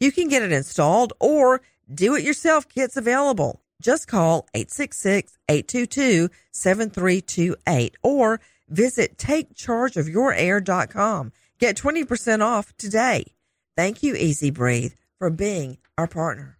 You can get it installed or do it yourself kits available. Just call 866-822-7328 or visit takechargeofyourair.com. Get 20% off today. Thank you, EZ Breathe, for being our partner.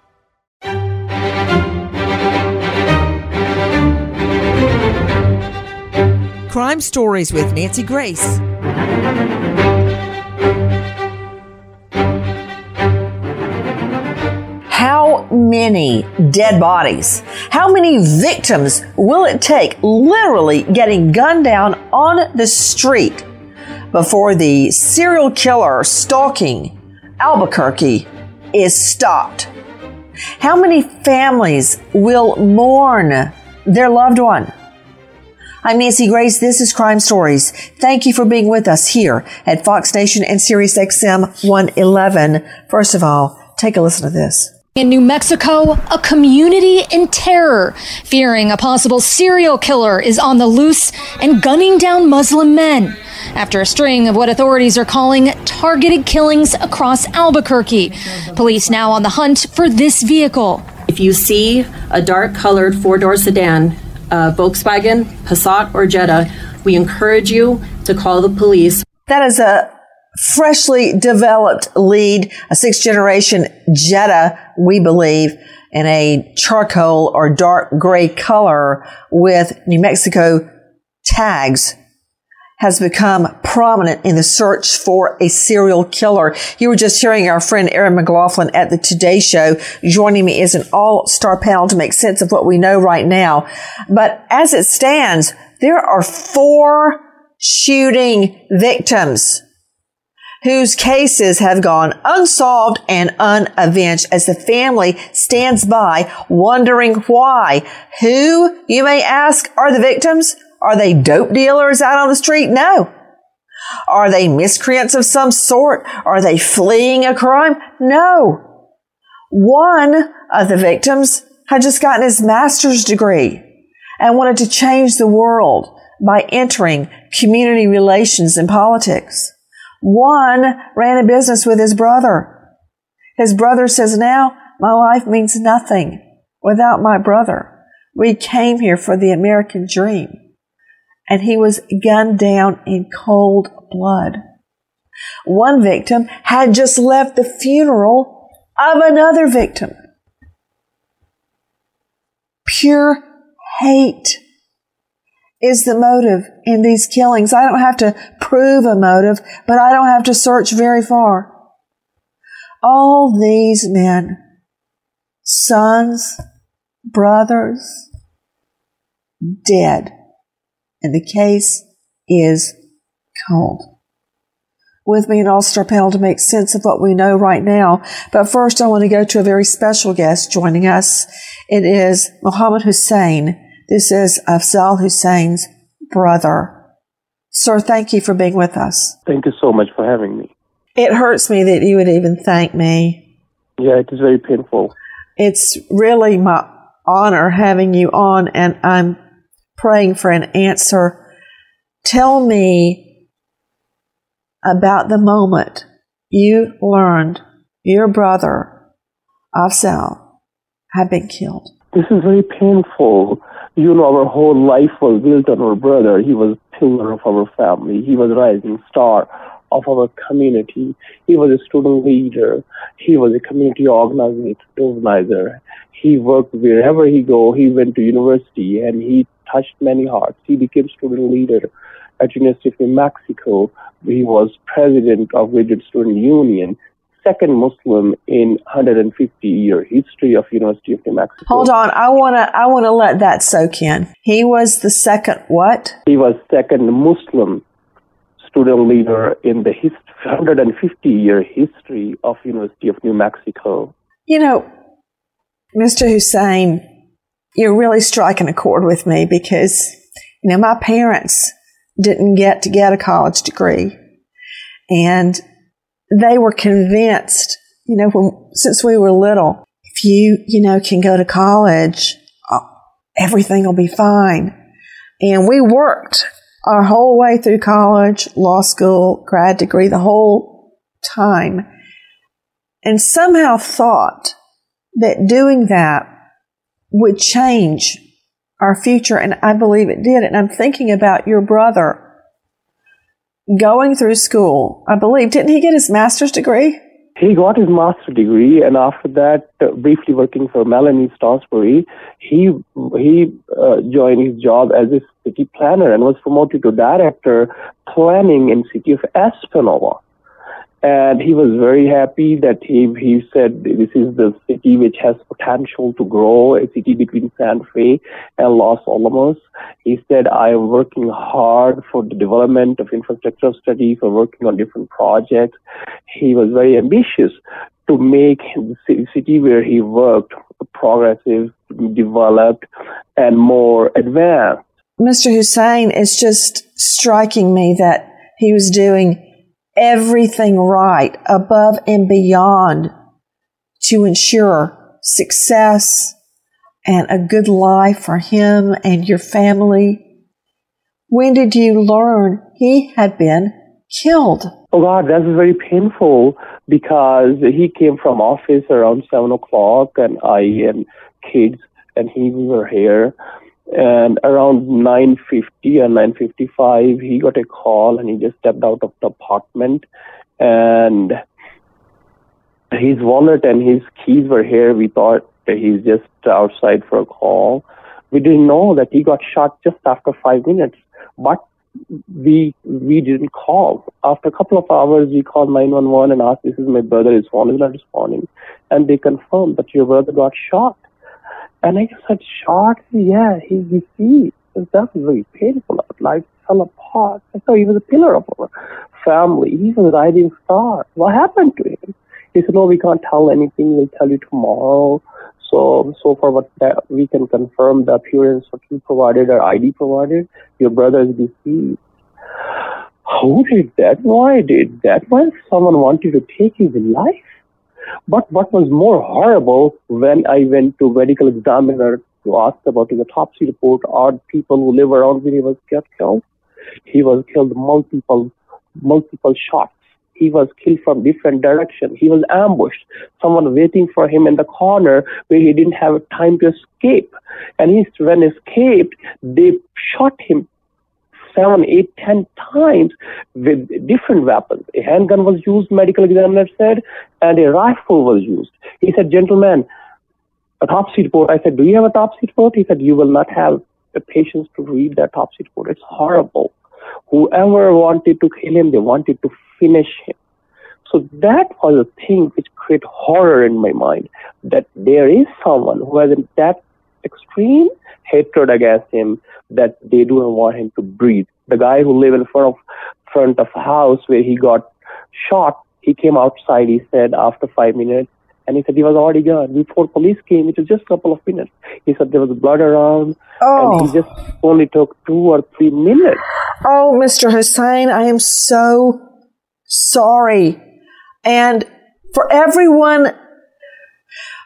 Crime Stories with Nancy Grace. How many dead bodies? How many victims will it take literally getting gunned down on the street before the serial killer stalking Albuquerque is stopped? How many families will mourn their loved one? I'm Nancy Grace. This is Crime Stories. Thank you for being with us here at Fox Nation and Sirius XM 111. First of all, take a listen to this. In New Mexico, a community in terror, fearing a possible serial killer is on the loose and gunning down Muslim men after a string of what authorities are calling targeted killings across Albuquerque. Police now on the hunt for this vehicle. If you see a dark colored four door sedan uh, Volkswagen, Passat, or Jetta, we encourage you to call the police. That is a freshly developed lead, a sixth generation Jetta, we believe, in a charcoal or dark gray color with New Mexico tags has become prominent in the search for a serial killer. You were just hearing our friend Erin McLaughlin at the Today Show. Joining me is an all-star panel to make sense of what we know right now. But as it stands, there are four shooting victims whose cases have gone unsolved and unavenged as the family stands by wondering why. Who, you may ask, are the victims? Are they dope dealers out on the street? No. Are they miscreants of some sort? Are they fleeing a crime? No. One of the victims had just gotten his master's degree and wanted to change the world by entering community relations and politics. One ran a business with his brother. His brother says, now my life means nothing without my brother. We came here for the American dream. And he was gunned down in cold blood. One victim had just left the funeral of another victim. Pure hate is the motive in these killings. I don't have to prove a motive, but I don't have to search very far. All these men, sons, brothers, dead. And the case is cold. With me in All Star Panel to make sense of what we know right now. But first, I want to go to a very special guest joining us. It is Mohammed Hussein. This is Afzal Hussein's brother. Sir, thank you for being with us. Thank you so much for having me. It hurts me that you would even thank me. Yeah, it is very painful. It's really my honor having you on, and I'm praying for an answer. Tell me about the moment you learned your brother, Afzal, had been killed. This is very painful. You know, our whole life was built on our brother. He was pillar of our family. He was a rising star of our community. He was a student leader. He was a community organizer. He worked wherever he go. He went to university and he touched many hearts. He became student leader at University of New Mexico. He was president of Graduate Student Union second Muslim in 150 year history of University of New Mexico. Hold on, I want to I want to let that soak in. He was the second what? He was second Muslim student leader in the 150 year history of University of New Mexico. You know, Mr. Hussein, you're really striking a chord with me because you know my parents didn't get to get a college degree and they were convinced, you know, when, since we were little, if you, you know, can go to college, uh, everything will be fine. And we worked our whole way through college, law school, grad degree, the whole time, and somehow thought that doing that would change our future. And I believe it did. And I'm thinking about your brother going through school. I believe, didn't he get his master's degree? He got his master's degree, and after that, uh, briefly working for Melanie Stansbury, he he uh, joined his job as a city planner and was promoted to director planning in city of Espanola and he was very happy that he he said this is the city which has potential to grow, a city between Santa Fe and Los Alamos. He said, I am working hard for the development of infrastructure studies, for working on different projects. He was very ambitious to make the city where he worked progressive, developed, and more advanced. Mr. Hussein, it's just striking me that he was doing everything right above and beyond to ensure success and a good life for him and your family. When did you learn he had been killed? Oh God, that was very painful because he came from office around seven o'clock and I and kids and he were here and around 9.50 or 9.55 he got a call and he just stepped out of the apartment. And his wallet and his keys were here. We thought he's just outside for a call. We didn't know that he got shot just after five minutes but we we didn't call. After a couple of hours we called 911 and asked this is my brother. His phone is not responding. And they confirmed that your brother got shot and I just said, shocked, yeah, he's deceased. That was painful. Life fell apart. I thought he was a pillar of our family. He was a rising star. What happened to him? He said, no, we can't tell anything. We'll tell you tomorrow. So, so far, what we can confirm the appearance what you provided or ID provided, your brother is deceased. Who did that? Why did that? Why someone wanted to take his life? But what was more horrible when I went to medical examiner to ask about his autopsy report are people who live around where he was killed. He was killed multiple multiple shots. he was killed from different direction. He was ambushed. Someone waiting for him in the corner where he didn't have time to escape. And he, when escaped, they shot him seven, eight, ten times with different weapons. A handgun was used, medical examiner said, and a rifle was used. He said, gentlemen, autopsy report. I said, do you have a autopsy report? He said, you will not have the patience to read that autopsy report. It's horrible. Whoever wanted to kill him, they wanted to finish him. So that was a thing which created horror in my mind that there is someone who has that extreme hatred against him that they don't want him to breathe. The guy who lived in front of front of house where he got shot, he came outside, he said after five minutes, and he said he was already gone. Before police came, it was just a couple of minutes. He said there was blood around, oh. and he oh. just only took two or three minutes. Oh, Mr. Hussain, I am so sorry. And for everyone,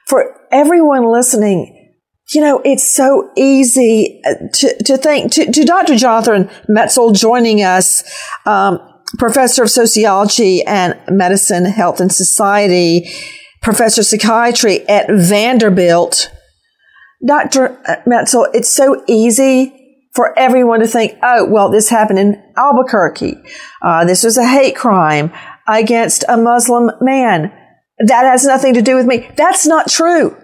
for everyone listening, you know, it's so easy uh, to, to think, to, to Dr. Jonathan Metzl joining us, um, professor of sociology and medicine, health and society, professor of psychiatry at Vanderbilt. Dr. Metzl, it's so easy for everyone to think, oh, well, this happened in Albuquerque. Uh, this was a hate crime against a Muslim man. That has nothing to do with me. That's not true.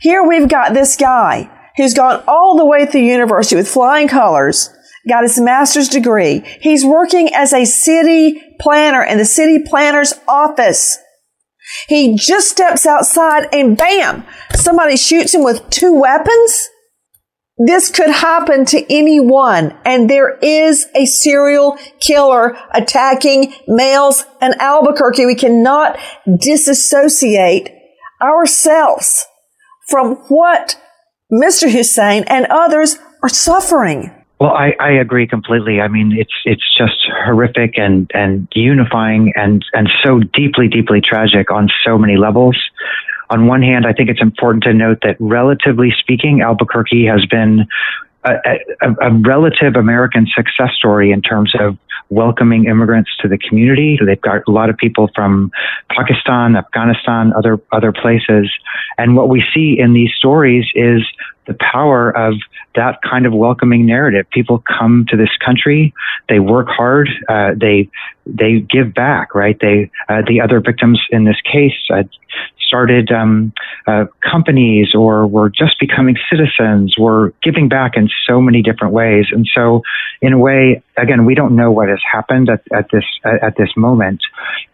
Here we've got this guy who's gone all the way through university with flying colors, got his master's degree. He's working as a city planner in the city planner's office. He just steps outside and bam, somebody shoots him with two weapons. This could happen to anyone. And there is a serial killer attacking males in Albuquerque. We cannot disassociate ourselves from what Mr. Hussain and others are suffering. Well, I, I agree completely. I mean, it's it's just horrific and, and unifying and, and so deeply, deeply tragic on so many levels. On one hand, I think it's important to note that relatively speaking, Albuquerque has been a, a, relative American success story in terms of welcoming immigrants to the community. They've got a lot of people from Pakistan, Afghanistan, other other places, and what we see in these stories is the power of that kind of welcoming narrative. People come to this country, they work hard, uh, they they give back, right? They uh, the other victims in this case uh, started um, uh, companies or were just becoming citizens, were giving back in so many different ways, and so in a way, again, we don't know what has happened at, at this at this moment,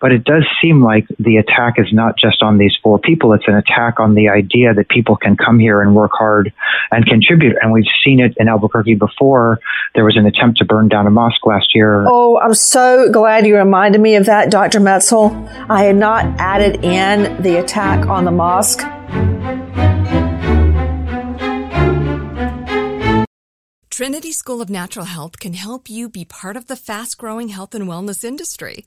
but it does seem like the attack is not just on these four people; it's an attack on the idea that people can come here and work hard and contribute. And we've seen it in Albuquerque before. There was an attempt to burn down a mosque last year. Oh, I'm so glad you reminded me of that, Dr. Metzl. I had not added in the attack on the mosque. Trinity School of Natural Health can help you be part of the fast growing health and wellness industry.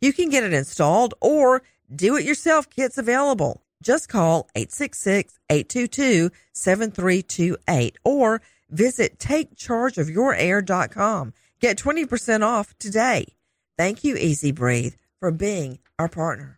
You can get it installed or do it yourself kits available. Just call 866-822-7328 or visit takechargeofyourair.com. Get 20% off today. Thank you, EZ Breathe, for being our partner.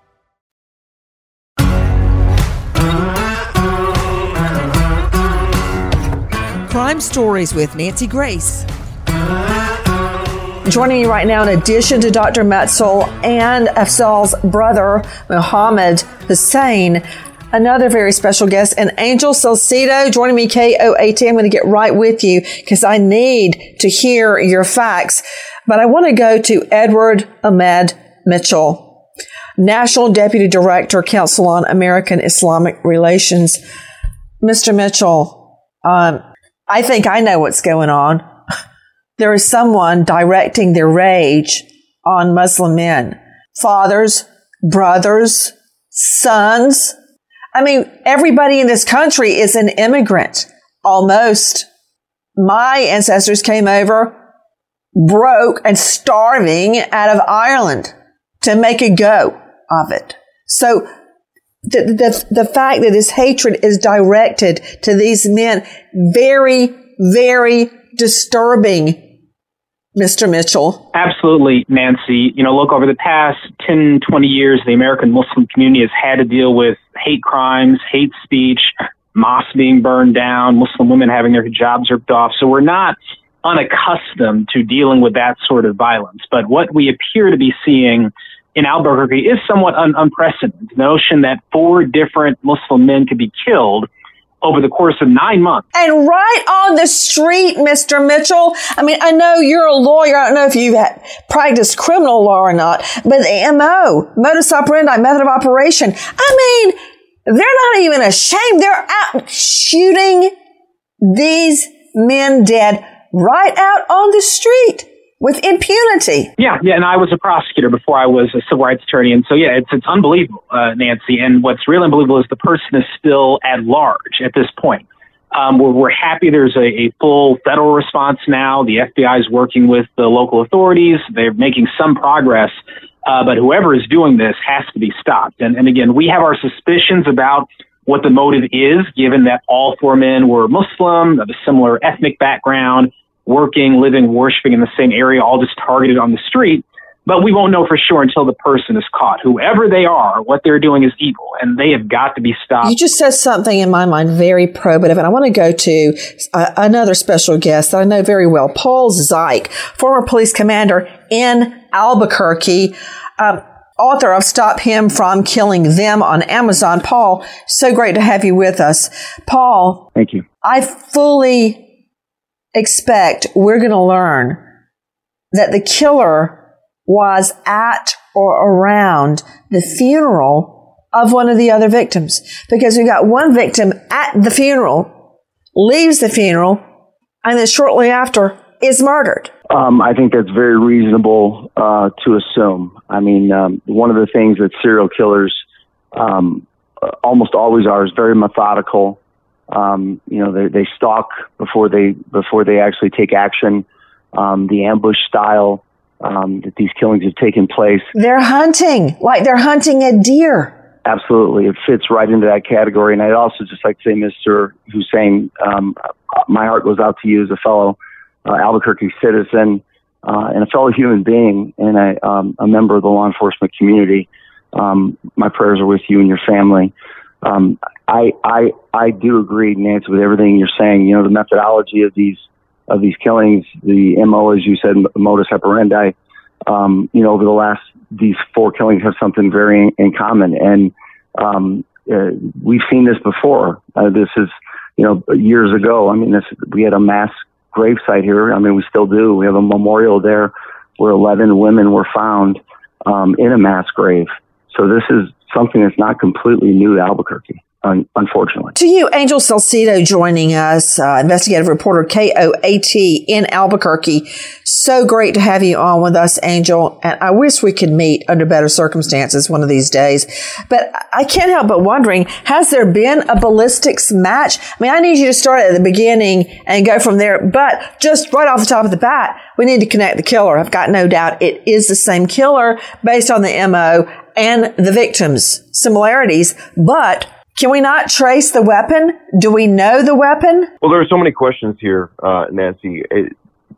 Crime Stories with Nancy Grace. Joining me right now, in addition to Dr. Metzl and Afzal's brother, Mohammed Hussein, another very special guest, and Angel Salcido joining me, KOAT. I'm going to get right with you because I need to hear your facts. But I want to go to Edward Ahmed Mitchell, National Deputy Director, Council on American Islamic Relations. Mr. Mitchell, um, I think I know what's going on. There is someone directing their rage on Muslim men. Fathers, brothers, sons. I mean, everybody in this country is an immigrant. Almost. My ancestors came over broke and starving out of Ireland to make a go of it. So the, the, the fact that this hatred is directed to these men, very, very disturbing, Mr. Mitchell. Absolutely, Nancy. You know, look, over the past 10, 20 years, the American Muslim community has had to deal with hate crimes, hate speech, mosques being burned down, Muslim women having their hijabs ripped off. So we're not unaccustomed to dealing with that sort of violence. But what we appear to be seeing in Albuquerque is somewhat un- unprecedented. The notion that four different Muslim men could be killed over the course of nine months. And right on the street, Mr. Mitchell. I mean, I know you're a lawyer. I don't know if you have practiced criminal law or not, but the MO, modus operandi, method of operation. I mean, they're not even ashamed. They're out shooting these men dead right out on the street with impunity. Yeah, yeah, and I was a prosecutor before I was a civil rights attorney, and so yeah, it's it's unbelievable, uh, Nancy. And what's really unbelievable is the person is still at large at this point. Um, we're, we're happy there's a, a full federal response now. The FBI is working with the local authorities. They're making some progress, uh, but whoever is doing this has to be stopped. And, and again, we have our suspicions about what the motive is, given that all four men were Muslim, of a similar ethnic background, working, living, worshiping in the same area, all just targeted on the street. But we won't know for sure until the person is caught. Whoever they are, what they're doing is evil, and they have got to be stopped. You just said something in my mind very probative, and I want to go to uh, another special guest that I know very well, Paul Szych, former police commander in Albuquerque. Um, author of Stop Him from Killing Them on Amazon. Paul, so great to have you with us. Paul. Thank you. I fully expect we're going to learn that the killer was at or around the funeral of one of the other victims because we got one victim at the funeral, leaves the funeral, and then shortly after is murdered. Um, I think that's very reasonable uh, to assume. I mean, um, one of the things that serial killers um, almost always are is very methodical. Um, you know, they, they stalk before they before they actually take action. Um, the ambush style um, that these killings have taken place. They're hunting like they're hunting a deer. Absolutely, it fits right into that category. And I'd also just like to say, Mr. Hussein, um, my heart goes out to you as a fellow uh, Albuquerque citizen uh, and a fellow human being and a, um, a member of the law enforcement community. Um, my prayers are with you and your family. Um, I, I, I do agree, Nancy, with everything you're saying. You know, the methodology of these, of these killings, the MO, as you said, modus operandi, um, you know, over the last, these four killings have something very in common. And, um, uh, we've seen this before. Uh, this is, you know, years ago. I mean, this, we had a mass grave site here. I mean, we still do. We have a memorial there where 11 women were found, um, in a mass grave. So this is something that's not completely new to Albuquerque un- unfortunately. To you, Angel Salcido joining us, uh, investigative reporter KOAT in Albuquerque. So great to have you on with us, Angel. And I wish we could meet under better circumstances one of these days. But I can't help but wondering, has there been a ballistics match? I mean, I need you to start at the beginning and go from there. But just right off the top of the bat, we need to connect the killer. I've got no doubt it is the same killer based on the MO and the victims similarities, but can we not trace the weapon? Do we know the weapon? Well, there are so many questions here, uh, Nancy. It,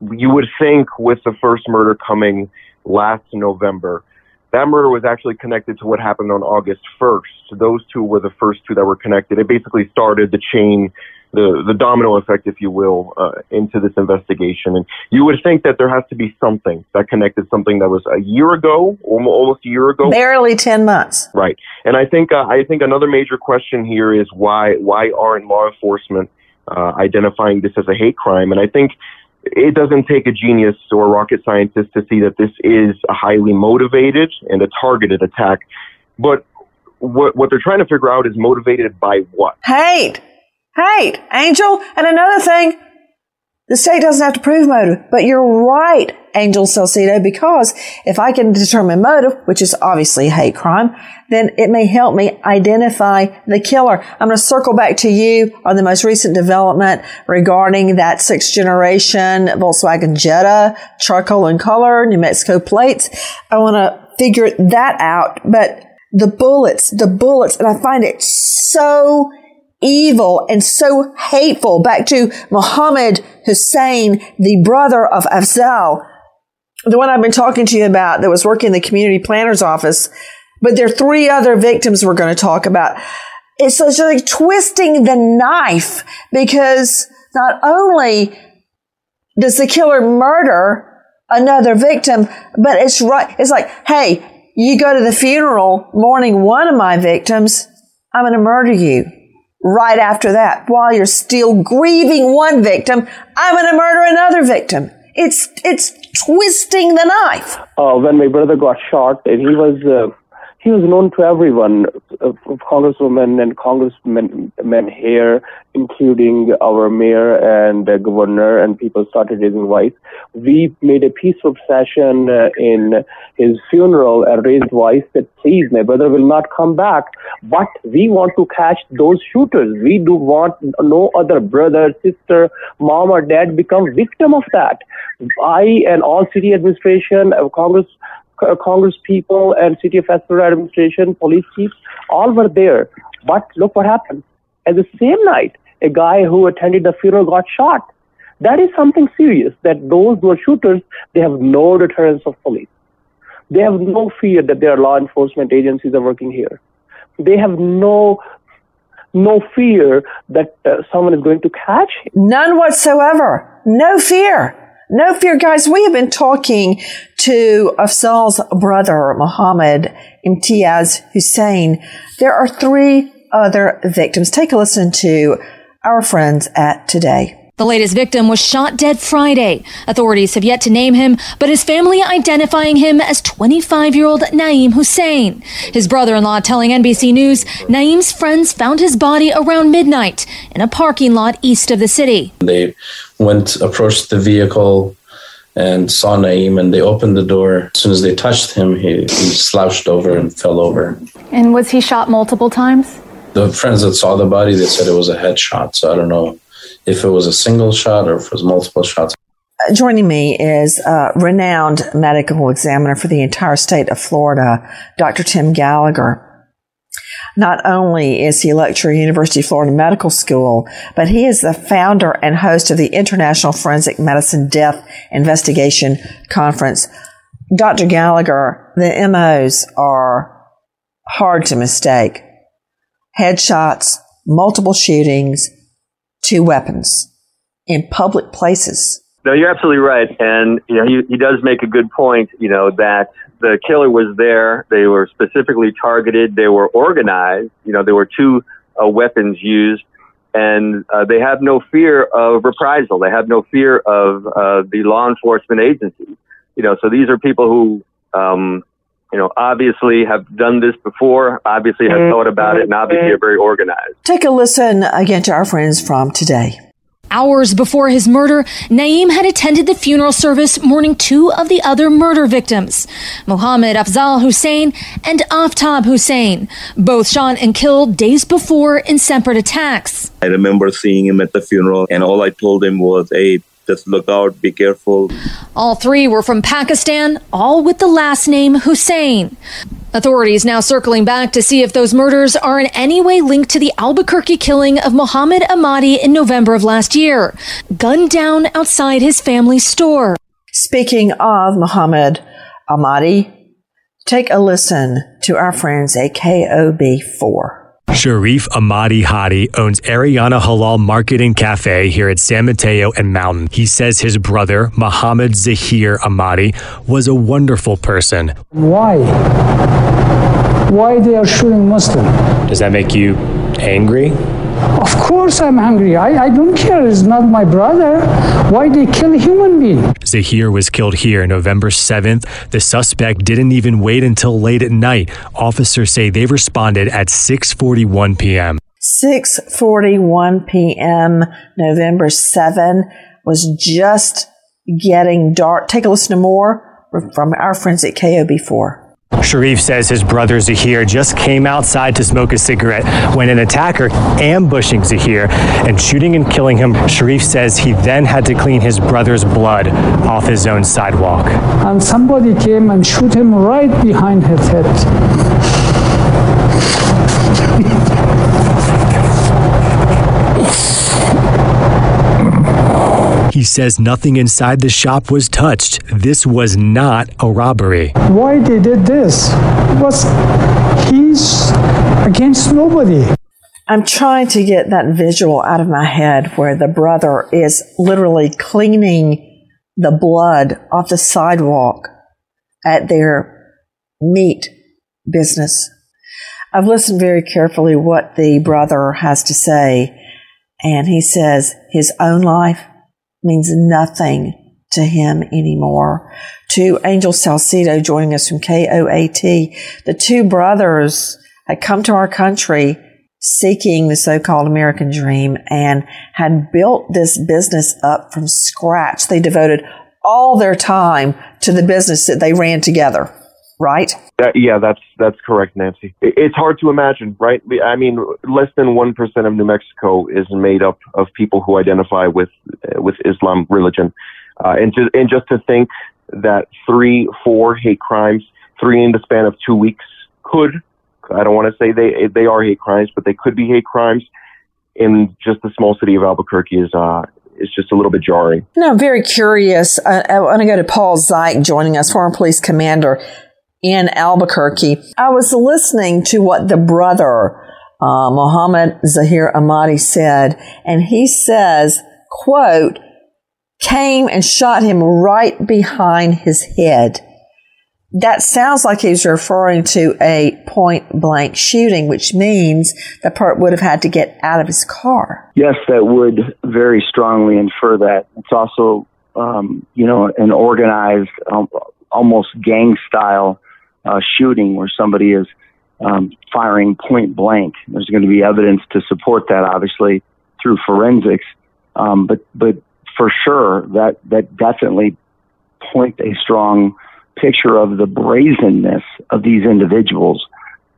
you would think with the first murder coming last November, that murder was actually connected to what happened on August 1st. Those two were the first two that were connected. It basically started the chain the the domino effect, if you will, uh, into this investigation. And you would think that there has to be something that connected something that was a year ago, almost a year ago, barely ten months, right? And I think uh, I think another major question here is why why aren't law enforcement uh, identifying this as a hate crime? And I think it doesn't take a genius or a rocket scientist to see that this is a highly motivated and a targeted attack. But what what they're trying to figure out is motivated by what? Hate. Hey, Angel. And another thing, the state doesn't have to prove motive, but you're right, Angel Salcido, because if I can determine motive, which is obviously a hate crime, then it may help me identify the killer. I'm going to circle back to you on the most recent development regarding that sixth generation Volkswagen Jetta, charcoal in color, New Mexico plates. I want to figure that out, but the bullets, the bullets, and I find it so evil and so hateful. Back to Muhammad Hussein, the brother of Afzal, the one I've been talking to you about that was working in the community planner's office. But there are three other victims we're going to talk about. It's just like twisting the knife because not only does the killer murder another victim, but it's right. It's like, hey, you go to the funeral mourning one of my victims. I'm going to murder you right after that while you're still grieving one victim. I'm going to murder another victim. It's, it's twisting the knife. Uh, when my brother got shot, and he was, uh, he was known to everyone, uh, congresswomen and congressmen men here, including our mayor and uh, governor, and people started raising voice. We made a peaceful session uh, in his funeral and raised voice that please, my brother will not come back, but we want to catch those shooters. We do want no other brother, sister, mom, or dad become victim of that. I and all city administration, uh, Congress Congress people and City of Esmeralda administration, police chiefs, all were there. But look what happened. At the same night, a guy who attended the funeral got shot. That is something serious, that those who are shooters, they have no deterrence of police. They have no fear that their law enforcement agencies are working here. They have no no fear that uh, someone is going to catch him. None whatsoever. No fear. No fear, guys. We have been talking to Afzal's brother, Mohammed Imtiaz Hussein. There are three other victims. Take a listen to our friends at Today. The latest victim was shot dead Friday. Authorities have yet to name him, but his family identifying him as 25 year old Naeem Hussein. His brother in law telling NBC News Naeem's friends found his body around midnight in a parking lot east of the city. They went, approached the vehicle, and saw Naeem and they opened the door. As soon as they touched him, he, he slouched over and fell over. And was he shot multiple times? The friends that saw the body, they said it was a headshot. So I don't know if it was a single shot or if it was multiple shots. Joining me is a renowned medical examiner for the entire state of Florida, Dr. Tim Gallagher. Not only is he a lecturer at University of Florida Medical School, but he is the founder and host of the International Forensic Medicine Death Investigation Conference. Dr. Gallagher, the MOs are hard to mistake. Headshots, multiple shootings, two weapons in public places. No, you're absolutely right, and you know he, he does make a good point. You know that the killer was there; they were specifically targeted, they were organized. You know there were two uh, weapons used, and uh, they have no fear of reprisal. They have no fear of uh, the law enforcement agencies. You know, so these are people who, um, you know, obviously have done this before, obviously have thought about it, and obviously are very organized. Take a listen again to our friends from today. Hours before his murder, Naeem had attended the funeral service mourning two of the other murder victims, Mohammed Afzal Hussein and Aftab Hussein, both shot and killed days before in separate attacks. I remember seeing him at the funeral, and all I told him was, hey, just look out, be careful. All three were from Pakistan, all with the last name Hussein. Authorities now circling back to see if those murders are in any way linked to the Albuquerque killing of Mohammed Ahmadi in November of last year, gunned down outside his family's store. Speaking of Muhammad Ahmadi, take a listen to our friends at KOB4. Sharif Ahmadi Hadi owns Ariana Halal Market and Cafe here at San Mateo and Mountain. He says his brother, Muhammad Zahir Ahmadi, was a wonderful person. Why? Why they are shooting Muslim? Does that make you angry? Of course I'm hungry. I, I don't care. It's not my brother. Why they kill human being? Zahir was killed here November 7th. The suspect didn't even wait until late at night. Officers say they responded at 6:41 p.m. 6:41 p.m. November 7 was just getting dark. Take a listen to more from our friends at KOB4. Sharif says his brother Zahir just came outside to smoke a cigarette when an attacker ambushing Zahir and shooting and killing him. Sharif says he then had to clean his brother's blood off his own sidewalk. And somebody came and shoot him right behind his head. He says nothing inside the shop was touched. This was not a robbery. Why they did this? Was he's against nobody. I'm trying to get that visual out of my head where the brother is literally cleaning the blood off the sidewalk at their meat business. I've listened very carefully what the brother has to say, and he says his own life means nothing to him anymore. To Angel Salcido joining us from KOAT, the two brothers had come to our country seeking the so-called American dream and had built this business up from scratch. They devoted all their time to the business that they ran together, right? That, yeah, that's that's correct, Nancy. It's hard to imagine, right? I mean, less than one percent of New Mexico is made up of people who identify with uh, with Islam religion, uh, and just and just to think that three, four hate crimes, three in the span of two weeks, could I don't want to say they they are hate crimes, but they could be hate crimes in just the small city of Albuquerque is uh is just a little bit jarring. No, I'm very curious. I, I want to go to Paul Szych joining us, former police commander in Albuquerque. I was listening to what the brother, uh, Zahir Ahmadi said, and he says, quote, came and shot him right behind his head. That sounds like he's referring to a point blank shooting, which means the part would have had to get out of his car. Yes, that would very strongly infer that. It's also, um, you know, an organized, um, almost gang style uh, shooting where somebody is um, firing point blank. There's going to be evidence to support that, obviously, through forensics. Um, but, but for sure, that that definitely point a strong picture of the brazenness of these individuals.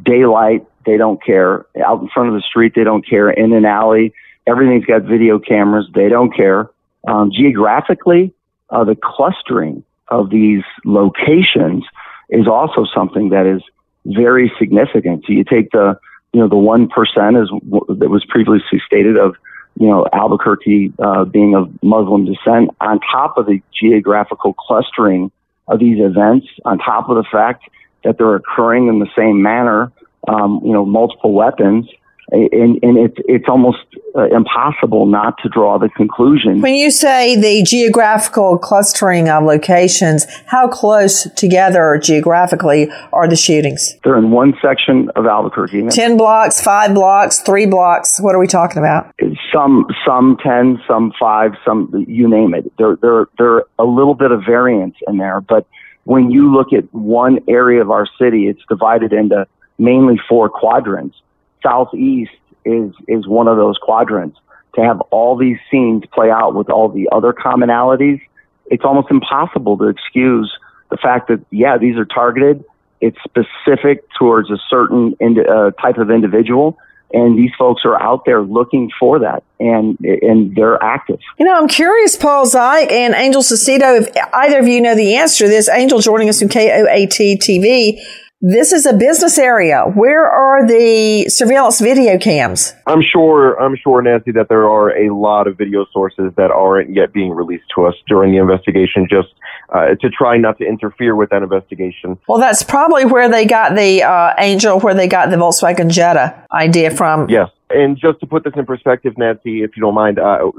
Daylight, they don't care. Out in front of the street, they don't care. In an alley, everything's got video cameras. They don't care. Um, geographically, uh, the clustering of these locations is also something that is very significant. So you take the, you know, the one percent is that was previously stated of, you know, Albuquerque uh, being of Muslim descent, on top of the geographical clustering of these events, on top of the fact that they're occurring in the same manner, um, you know, multiple weapons. And, and it's it's almost uh, impossible not to draw the conclusion. When you say the geographical clustering of locations, how close together geographically are the shootings? They're in one section of Albuquerque. Ten blocks, five blocks, three blocks. What are we talking about? Some some ten, some five, some you name it. There there there a little bit of variance in there, but when you look at one area of our city, it's divided into mainly four quadrants. Southeast is is one of those quadrants. To have all these scenes play out with all the other commonalities, it's almost impossible to excuse the fact that yeah, these are targeted. It's specific towards a certain ind- uh, type of individual, and these folks are out there looking for that and and they're active you know i'm curious paul Szych and angel Saucedo, if either of you know the answer to this angel joining us from koat tv this is a business area. Where are the surveillance video cams? I'm sure, I'm sure, Nancy, that there are a lot of video sources that aren't yet being released to us during the investigation, just uh, to try not to interfere with that investigation. Well, that's probably where they got the uh, Angel, where they got the Volkswagen Jetta idea from. Yes, and just to put this in perspective, Nancy, if you don't mind, uh,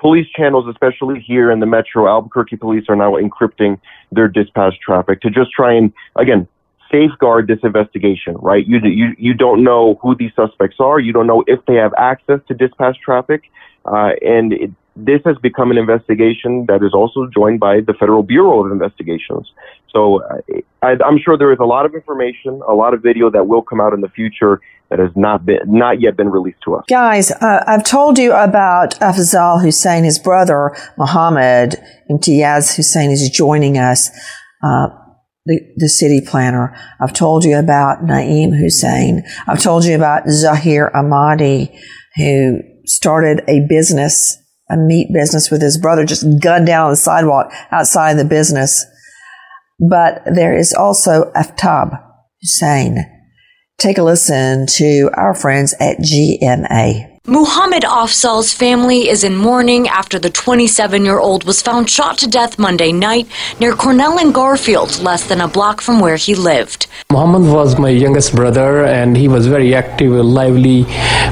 police channels, especially here in the metro, Albuquerque police are now encrypting their dispatch traffic to just try and, again, safeguard this investigation, right? You, you, you don't know who these suspects are. You don't know if they have access to dispatch traffic. Uh, and it, this has become an investigation that is also joined by the Federal Bureau of Investigations. So uh, I, I'm sure there is a lot of information, a lot of video that will come out in the future that has not been not yet been released to us. Guys, uh, I've told you about Afzal Hussein, his brother Mohammed Imtiaz Hussein is joining us. Uh, the, city planner. I've told you about Naeem Hussein. I've told you about Zahir Ahmadi, who started a business, a meat business with his brother, just gunned down on the sidewalk outside the business. But there is also Aftab Hussein. Take a listen to our friends at GMA. Muhammad Afzal's family is in mourning after the 27 year old was found shot to death Monday night near Cornell and Garfield, less than a block from where he lived. Muhammad was my youngest brother and he was very active, a lively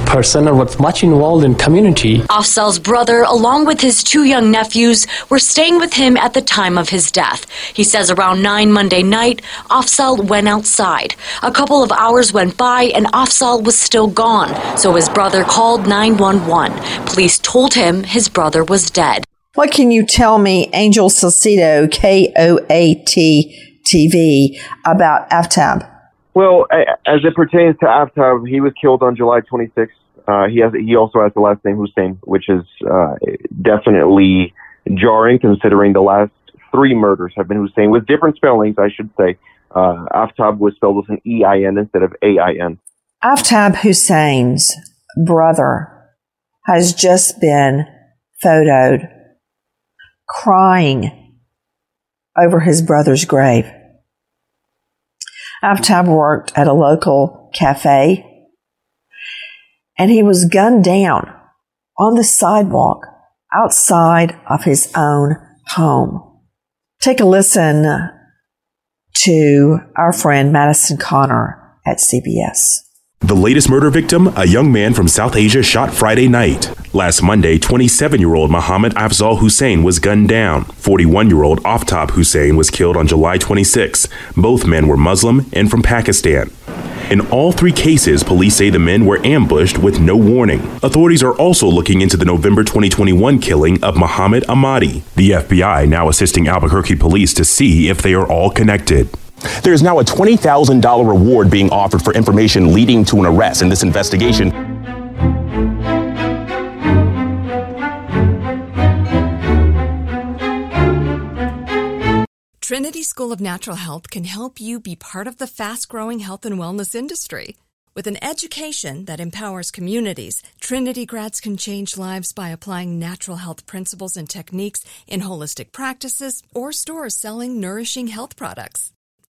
person and was much involved in community. Afzal's brother, along with his two young nephews, were staying with him at the time of his death. He says around 9 Monday night, Afzal went outside. A couple of hours went by and Afzal was still gone, so his brother called 911. Police told him his brother was dead. What can you tell me, Angel Saucedo, K O A T TV, about Aftab? Well, as it pertains to Aftab, he was killed on July 26th. Uh, he has he also has the last name Hussein, which is uh, definitely jarring considering the last three murders have been Hussein with different spellings, I should say. Uh, Aftab was spelled with an E I N instead of A I N. Aftab Hussein's brother has just been photoed crying over his brother's grave. Aftab worked at a local cafe and he was gunned down on the sidewalk outside of his own home. Take a listen to our friend Madison Connor at CBS. The latest murder victim, a young man from South Asia shot Friday night. Last Monday, 27 year old Mohammed Afzal Hussein was gunned down. 41 year old Aftab Hussein was killed on July 26. Both men were Muslim and from Pakistan. In all three cases, police say the men were ambushed with no warning. Authorities are also looking into the November 2021 killing of Muhammad Ahmadi. The FBI now assisting Albuquerque police to see if they are all connected. There is now a $20,000 reward being offered for information leading to an arrest in this investigation. Trinity School of Natural Health can help you be part of the fast growing health and wellness industry. With an education that empowers communities, Trinity grads can change lives by applying natural health principles and techniques in holistic practices or stores selling nourishing health products.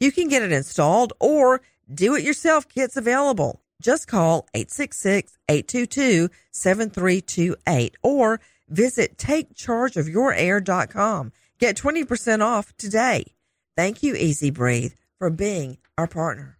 You can get it installed or do it yourself kits available. Just call 866-822-7328 or visit takechargeofyourair.com. Get 20% off today. Thank you, EZ Breathe, for being our partner.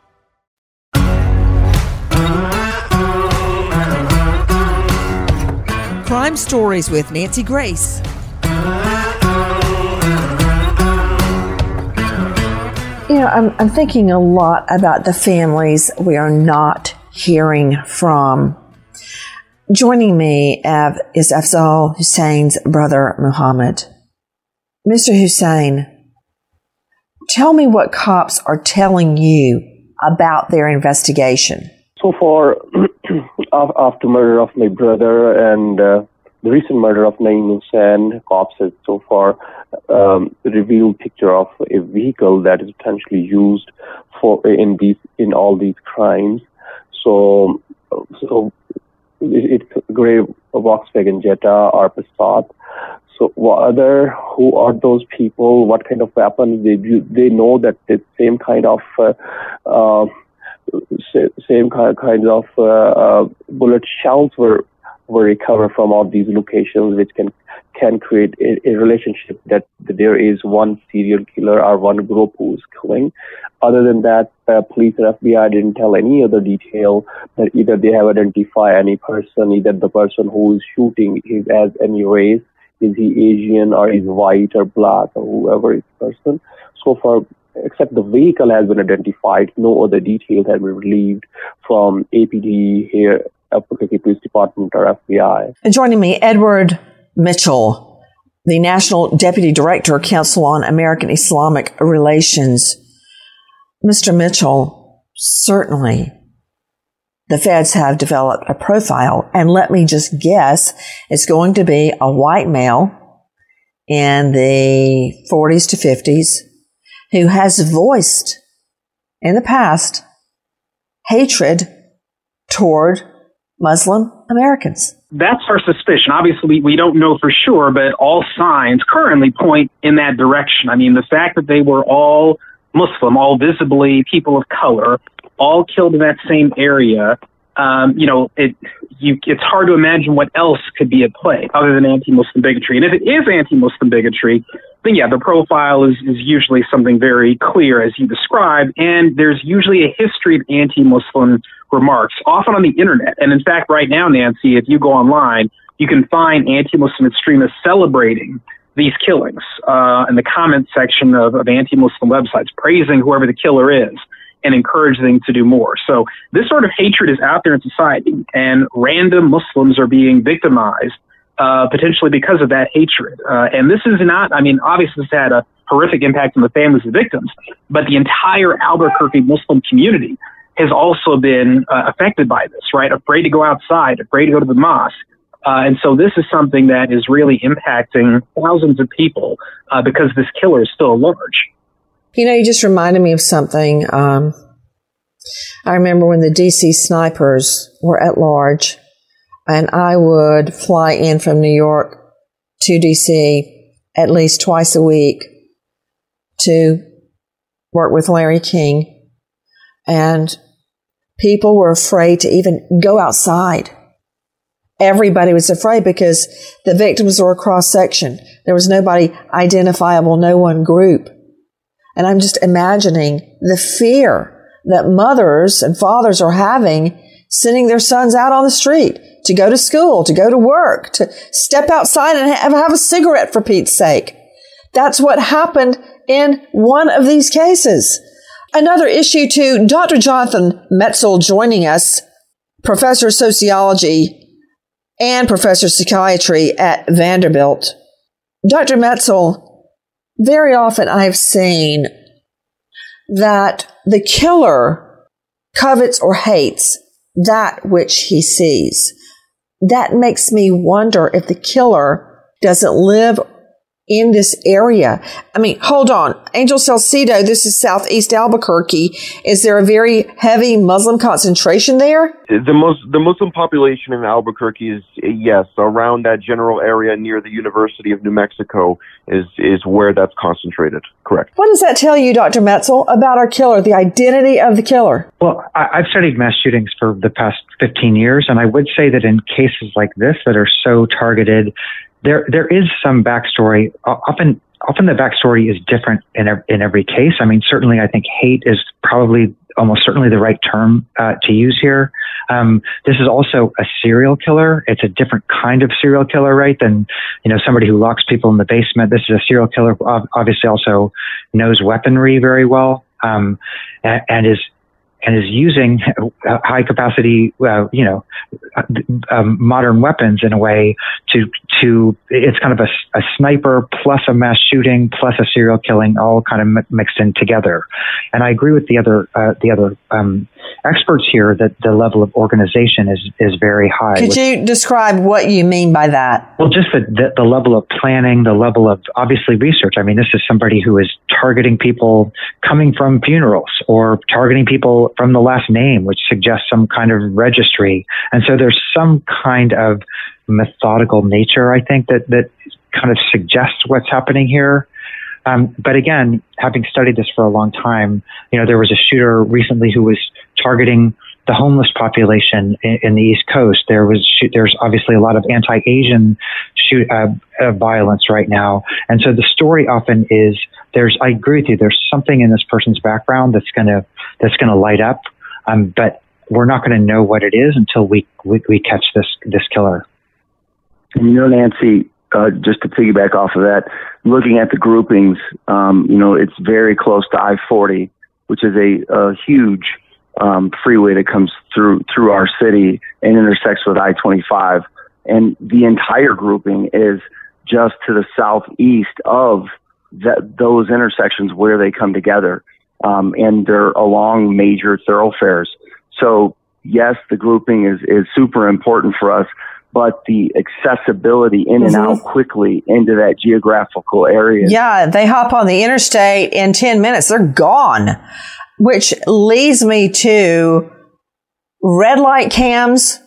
Crime Stories with Nancy Grace. You know, I'm, I'm thinking a lot about the families we are not hearing from. Joining me is Afzal Hussein's brother, Muhammad. Mr. Hussein, tell me what cops are telling you about their investigation. So far, after murder of my brother and uh, the recent murder of Naeem Hussain, cops have so far um, revealed picture of a vehicle that is potentially used for in these in all these crimes. So, so it's a gray Volkswagen Jetta or Passat. So, what other who are those people? What kind of weapons they they know that the same kind of uh, uh, same kind kinds of uh, uh, bullet shells were were recovered from all these locations, which can can create a, a relationship that, there is one serial killer or one group who's killing. Other than that, uh, police and FBI didn't tell any other detail that either they have identified any person, either the person who is shooting is as any race, is he Asian or is white or black or whoever is person. So far, except the vehicle has been identified. No other details have been released from APD here, uh, Albuquerque Police Department or FBI. And joining me, Edward Mitchell, the National Deputy Director, Council on American Islamic Relations. Mr. Mitchell, certainly the feds have developed a profile, and let me just guess, it's going to be a white male in the 40s to 50s who has voiced in the past hatred toward Muslim Americans. That's our suspicion. Obviously, we don't know for sure, but all signs currently point in that direction. I mean, the fact that they were all Muslim, all visibly people of color, all killed in that same area, um, you know, it, you, it's hard to imagine what else could be at play other than anti-Muslim bigotry. And if it is anti-Muslim bigotry, then yeah, the profile is, is usually something very clear as you described. And there's usually a history of anti-Muslim remarks, often on the internet. And in fact, right now, Nancy, if you go online, you can find anti-Muslim extremists celebrating these killings uh, in the comment section of, of anti-Muslim websites, praising whoever the killer is and encouraging them to do more. So this sort of hatred is out there in society, and random Muslims are being victimized uh, potentially because of that hatred. Uh, and this is not, I mean, obviously this had a horrific impact on the families of victims, but the entire Albuquerque Muslim community has also been uh, affected by this, right? Afraid to go outside, afraid to go to the mosque. Uh, and so this is something that is really impacting thousands of people uh, because this killer is still at large. You know, you just reminded me of something. Um, I remember when the DC snipers were at large, and I would fly in from New York to DC at least twice a week to work with Larry King. And people were afraid to even go outside. Everybody was afraid because the victims were a cross section. There was nobody identifiable, no one group. And I'm just imagining the fear that mothers and fathers are having sending their sons out on the street to go to school, to go to work, to step outside and have, a cigarette for Pete's sake. That's what happened in one of these cases. Another issue to Dr. Jonathan Metzl joining us, professor of sociology and professor of psychiatry at Vanderbilt. Dr. Metzl, very often I've seen that the killer covets or hates that which he sees. That makes me wonder if the killer doesn't live in this area. I mean, hold on. Angel Saucedo, this is southeast Albuquerque. Is there a very heavy Muslim concentration there? The most the Muslim population in Albuquerque is yes, around that general area near the University of New Mexico is is where that's concentrated. Correct. What does that tell you, Dr. Metzl, about our killer, the identity of the killer? Well, I, I've studied mass shootings for the past 15 years, and I would say that in cases like this that are so targeted there there is some backstory. Often often the backstory is different in in every case. I mean, certainly I think hate is probably almost certainly the right term uh, to use here. Um, this is also a serial killer. It's a different kind of serial killer, right? Than you know somebody who locks people in the basement. This is a serial killer. Obviously, also knows weaponry very well um, and, and is and is using high capacity, uh, you know, um, modern weapons in a way to to it's kind of a, a, sniper plus a mass shooting plus a serial killing all kind of mixed in together. And I agree with the other uh, the other um, experts here that the level of organization is is very high. Could you describe what you mean by that? Well, just the, the the level of planning, the level of obviously research. I mean, this is somebody who is targeting people coming from funerals or targeting people from the last name, which suggests some kind of registry. And so there's some kind of methodical nature, I think, that, that kind of suggests what's happening here. Um, but again, having studied this for a long time, you know, there was a shooter recently who was targeting the homeless population in, in the East Coast. There was there's obviously a lot of anti-Asian shoot, uh, uh, violence right now, and so the story often is there's I agree with you. There's something in this person's background that's gonna that's gonna light up, um, but we're not going to know what it is until we, we, we catch this this killer. You know, Nancy, uh, just to piggyback off of that, looking at the groupings, um, you know, it's very close to I-40, which is a, a huge um, freeway that comes through through our city and intersects with I-25, and the entire grouping is just to the southeast of that, those intersections where they come together. Um, and they're along major thoroughfares. So yes, the grouping is, is super important for us, but the accessibility in mm-hmm. and out quickly into that geographical area. Yeah, they hop on the interstate in 10 minutes, they're gone, which leads me to red light cams,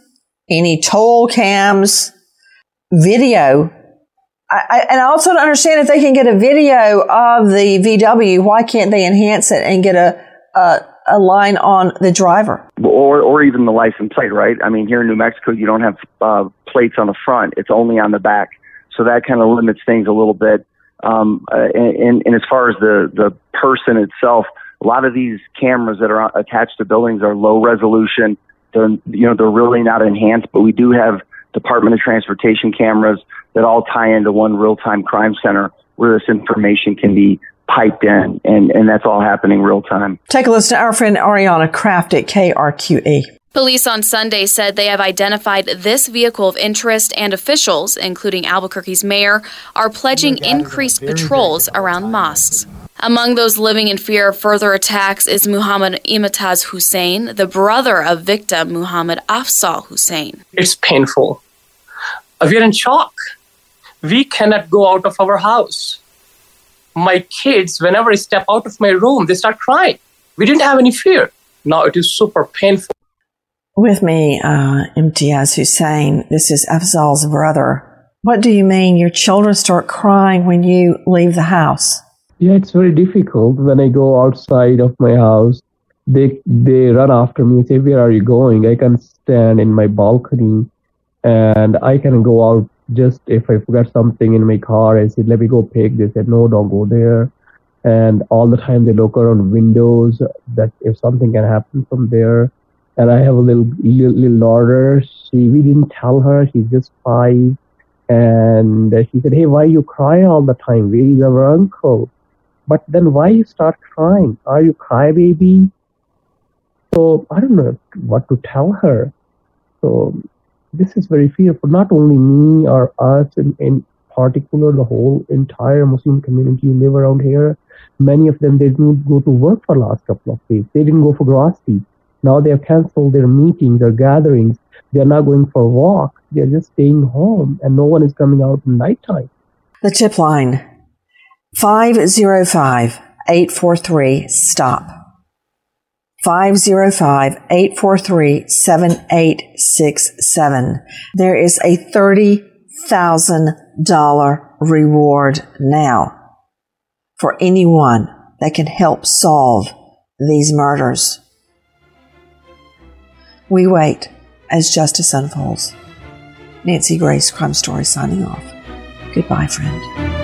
any toll cams, video I, and I also don't understand if they can get a video of the VW, why can't they enhance it and get a, a, a line on the driver? Or, or even the license plate, right? I mean, here in New Mexico, you don't have uh, plates on the front; it's only on the back, so that kind of limits things a little bit. Um, uh, and, and as far as the the person itself, a lot of these cameras that are attached to buildings are low resolution. They're you know they're really not enhanced, but we do have Department of Transportation cameras that all tie into one real-time crime center where this information can be piped in, and, and that's all happening real time. Take a listen to our friend Ariana Kraft at KRQE. Police on Sunday said they have identified this vehicle of interest, and officials, including Albuquerque's mayor, are pledging increased patrols around mosques. Among those living in fear of further attacks is Muhammad Imtiaz Hussein, the brother of victim Muhammad Afzal Hussein. It's painful. We are in shock. We cannot go out of our house my kids, whenever I step out of my room, they start crying. We didn't have any fear. Now it is super painful. With me, uh, Imtiaz Hussein, this is Afzal's brother. What do you mean your children start crying when you leave the house? Yeah, it's very difficult when I go outside of my house. They they run after me say, Where are you going? I can stand in my balcony and I can go out just if I forgot something in my car, I said, let me go pick. They said, no, don't go there. And all the time they look around windows that if something can happen from there. And I have a little, little, little daughter. She, we didn't tell her. She's just five. And she said, hey, why you cry all the time? Where is our uncle? But then why you start crying? Are you crybaby? So I don't know what to tell her. So this is very fearful. Not only me or us in, in particular, the whole entire Muslim community live around here. Many of them they didn't go to work for last couple of days. They didn't go for groceries. Now they have canceled their meetings or gatherings. They're not going for walk. They're just staying home, and no one is coming out in nighttime. The tip line 505 843 STOP. 505-843-7867. There is a $30,000 reward now for anyone that can help solve these murders. We wait as justice unfolds. Nancy Grace, Crime Story, signing off. Goodbye, friend.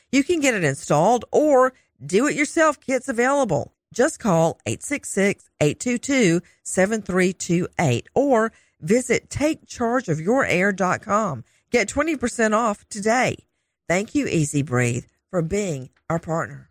You can get it installed or do it yourself kits available. Just call 866-822-7328 or visit takechargeofyourair.com. Get 20% off today. Thank you, EZ Breathe, for being our partner.